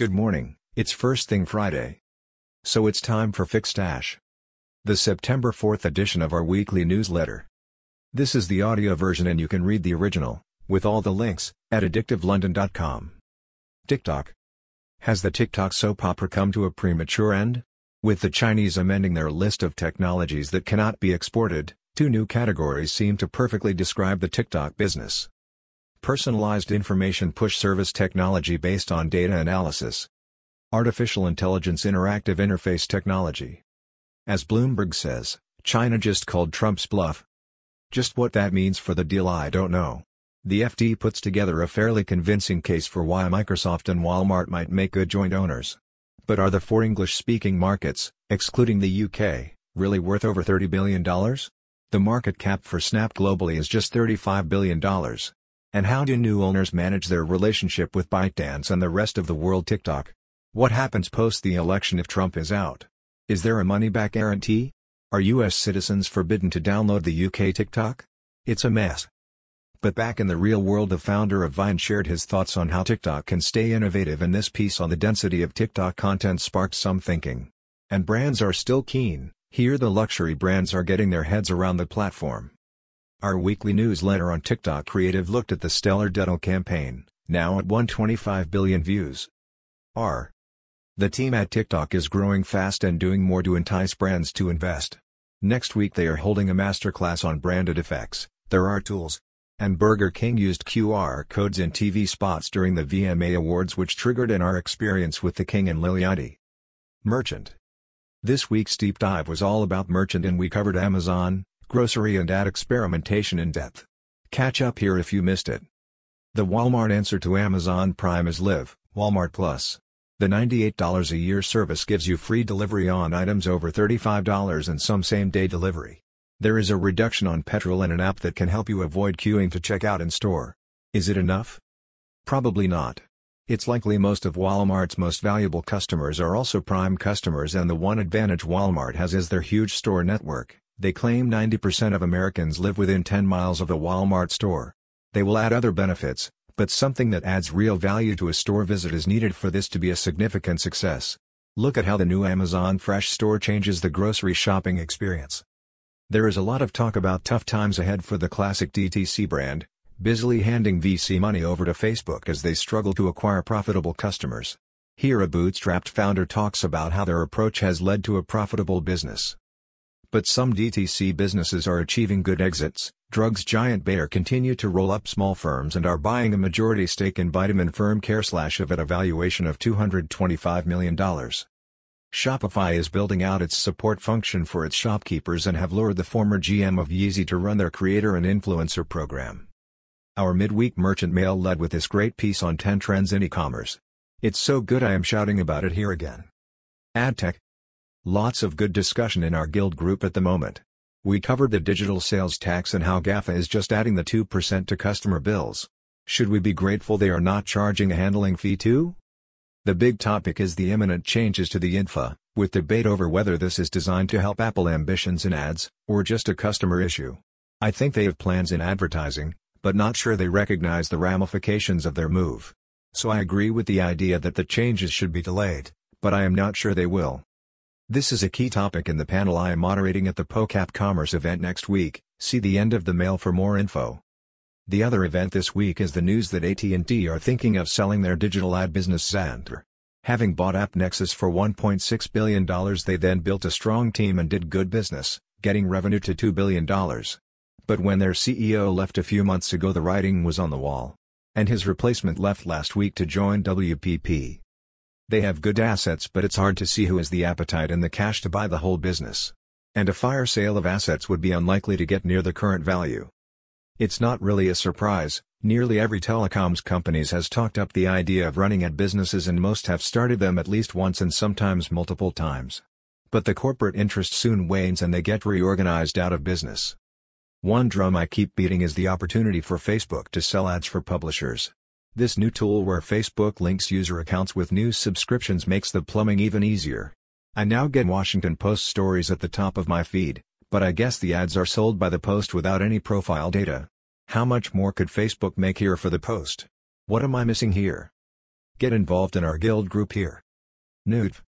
Good morning, it's First Thing Friday. So it's time for Fixstash. The September 4th edition of our weekly newsletter. This is the audio version and you can read the original, with all the links, at addictivelondon.com. TikTok. Has the TikTok soap opera come to a premature end? With the Chinese amending their list of technologies that cannot be exported, two new categories seem to perfectly describe the TikTok business. Personalized information push service technology based on data analysis. Artificial intelligence interactive interface technology. As Bloomberg says, China just called Trump's bluff. Just what that means for the deal I don't know. The FT puts together a fairly convincing case for why Microsoft and Walmart might make good joint owners. But are the four English-speaking markets, excluding the UK, really worth over $30 billion? The market cap for Snap globally is just $35 billion. And how do new owners manage their relationship with ByteDance and the rest of the world TikTok? What happens post the election if Trump is out? Is there a money-back guarantee? Are U.S. citizens forbidden to download the UK TikTok? It's a mess. But back in the real world the founder of Vine shared his thoughts on how TikTok can stay innovative and this piece on the density of TikTok content sparked some thinking. And brands are still keen, here the luxury brands are getting their heads around the platform. Our weekly newsletter on TikTok Creative looked at the stellar dental campaign, now at 125 billion views. R. The team at TikTok is growing fast and doing more to entice brands to invest. Next week they are holding a masterclass on branded effects, there are tools. And Burger King used QR codes in TV spots during the VMA Awards which triggered in our experience with the King and Lil Yachty. Merchant. This week's deep dive was all about Merchant and we covered Amazon, grocery and ad experimentation in depth. Catch up here if you missed it. The Walmart answer to Amazon Prime is Live, Walmart Plus. The $98 a year service gives you free delivery on items over $35 and some same-day delivery. There is a reduction on petrol and an app that can help you avoid queuing to check out in store. Is it enough? Probably not. It's likely most of Walmart's most valuable customers are also Prime customers and the one advantage Walmart has is their huge store network. They claim 90% of Americans live within 10 miles of a Walmart store. They will add other benefits, but something that adds real value to a store visit is needed for this to be a significant success. Look at how the new Amazon Fresh store changes the grocery shopping experience. There is a lot of talk about tough times ahead for the classic DTC brand, busily handing VC money over to Facebook as they struggle to acquire profitable customers. Here a bootstrapped founder talks about how their approach has led to a profitable business. But some DTC businesses are achieving good exits. Drugs giant Bayer continue to roll up small firms and are buying a majority stake in vitamin firm CareSlash at a valuation of $225 million. Shopify is building out its support function for its shopkeepers and have lured the former GM of Yeezy to run their creator and influencer program. Our midweek merchant mail led with this great piece on 10 trends in e-commerce. It's so good I am shouting about it here again. AdTech, Lots of good discussion in our guild group at the moment. We covered the digital sales tax and how GAFA is just adding the 2% to customer bills. Should we be grateful they are not charging a handling fee too? The big topic is the imminent changes to the IDFA, with debate over whether this is designed to help Apple ambitions in ads, or just a customer issue. I think they have plans in advertising, but not sure they recognize the ramifications of their move. So I agree with the idea that the changes should be delayed, but I am not sure they will. This is a key topic in the panel I am moderating at the POCAP Commerce event next week, see the end of the mail for more info. The other event this week is the news that AT&T are thinking of selling their digital ad business Xandr. Having bought AppNexus for $1.6 billion they then built a strong team and did good business, getting revenue to $2 billion. But when their CEO left a few months ago the writing was on the wall. And his replacement left last week to join WPP. They have good assets but it's hard to see who has the appetite and the cash to buy the whole business. And a fire sale of assets would be unlikely to get near the current value. It's not really a surprise, nearly every telecoms companies has talked up the idea of running ad businesses and most have started them at least once and sometimes multiple times. But the corporate interest soon wanes and they get reorganized out of business. One drum I keep beating is the opportunity for Facebook to sell ads for publishers. This new tool where Facebook links user accounts with news subscriptions makes the plumbing even easier. I now get Washington Post stories at the top of my feed, but I guess the ads are sold by the Post without any profile data. How much more could Facebook make here for the Post? What am I missing here? Get involved in our guild group here. Newt.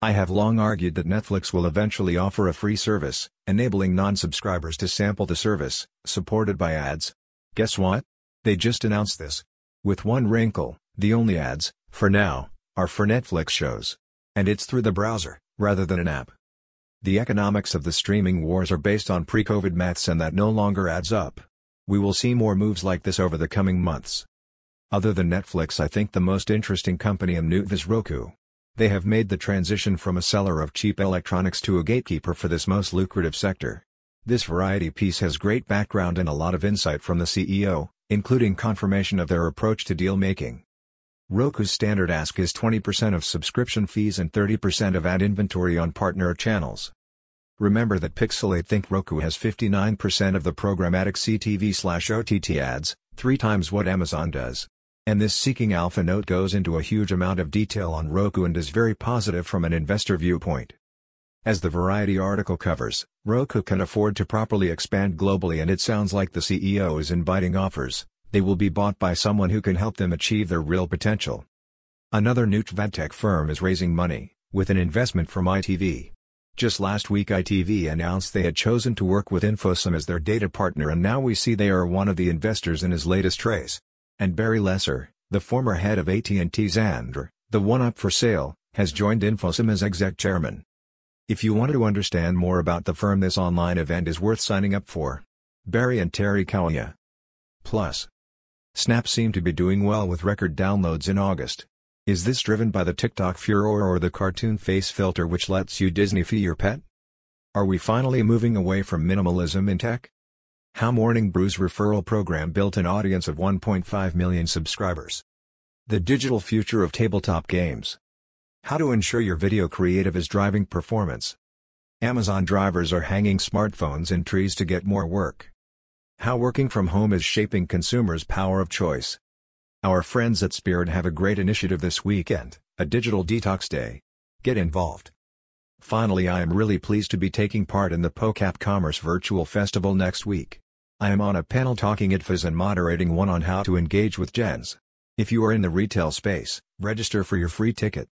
I have long argued that Netflix will eventually offer a free service, enabling non-subscribers to sample the service, supported by ads. Guess what? They just announced this. With one wrinkle, the only ads, for now, are for Netflix shows. And it's through the browser, rather than an app. The economics of the streaming wars are based on pre-COVID maths and that no longer adds up. We will see more moves like this over the coming months. Other than Netflix I think the most interesting company in Newt is Roku. They have made the transition from a seller of cheap electronics to a gatekeeper for this most lucrative sector. This variety piece has great background and a lot of insight from the CEO, including confirmation of their approach to deal making. Roku's standard ask is 20% of subscription fees and 30% of ad inventory on partner channels. Remember that Pixalate think Roku has 59% of the programmatic CTV/OTT ads, three times what Amazon does. And this Seeking Alpha note goes into a huge amount of detail on Roku and is very positive from an investor viewpoint. As the Variety article covers, Roku can afford to properly expand globally and it sounds like the CEO is inviting offers, they will be bought by someone who can help them achieve their real potential. Another new VadTech firm is raising money, with an investment from ITV. Just last week ITV announced they had chosen to work with Infosum as their data partner and now we see they are one of the investors in his latest race. And Barry Lesser, the former head of AT&T Xandr, the one up for sale, has joined Infosum as exec chairman. If you want to understand more about the firm this online event is worth signing up for. Barry and Terry Kalia. Plus. Snap seemed to be doing well with record downloads in August. Is this driven by the TikTok furor or the cartoon face filter which lets you Disney fee your pet? Are we finally moving away from minimalism in tech? How Morning Brew's referral program built an audience of 1.5 million subscribers. The digital future of tabletop games. How to ensure your video creative is driving performance. Amazon drivers are hanging smartphones in trees to get more work. How working from home is shaping consumers' power of choice. Our friends at Spirit have a great initiative this weekend, a digital detox day. Get involved. Finally I am really pleased to be taking part in the POCAP Commerce Virtual Festival next week. I am on a panel talking IDFAs and moderating one on how to engage with gens. If you are in the retail space, register for your free ticket.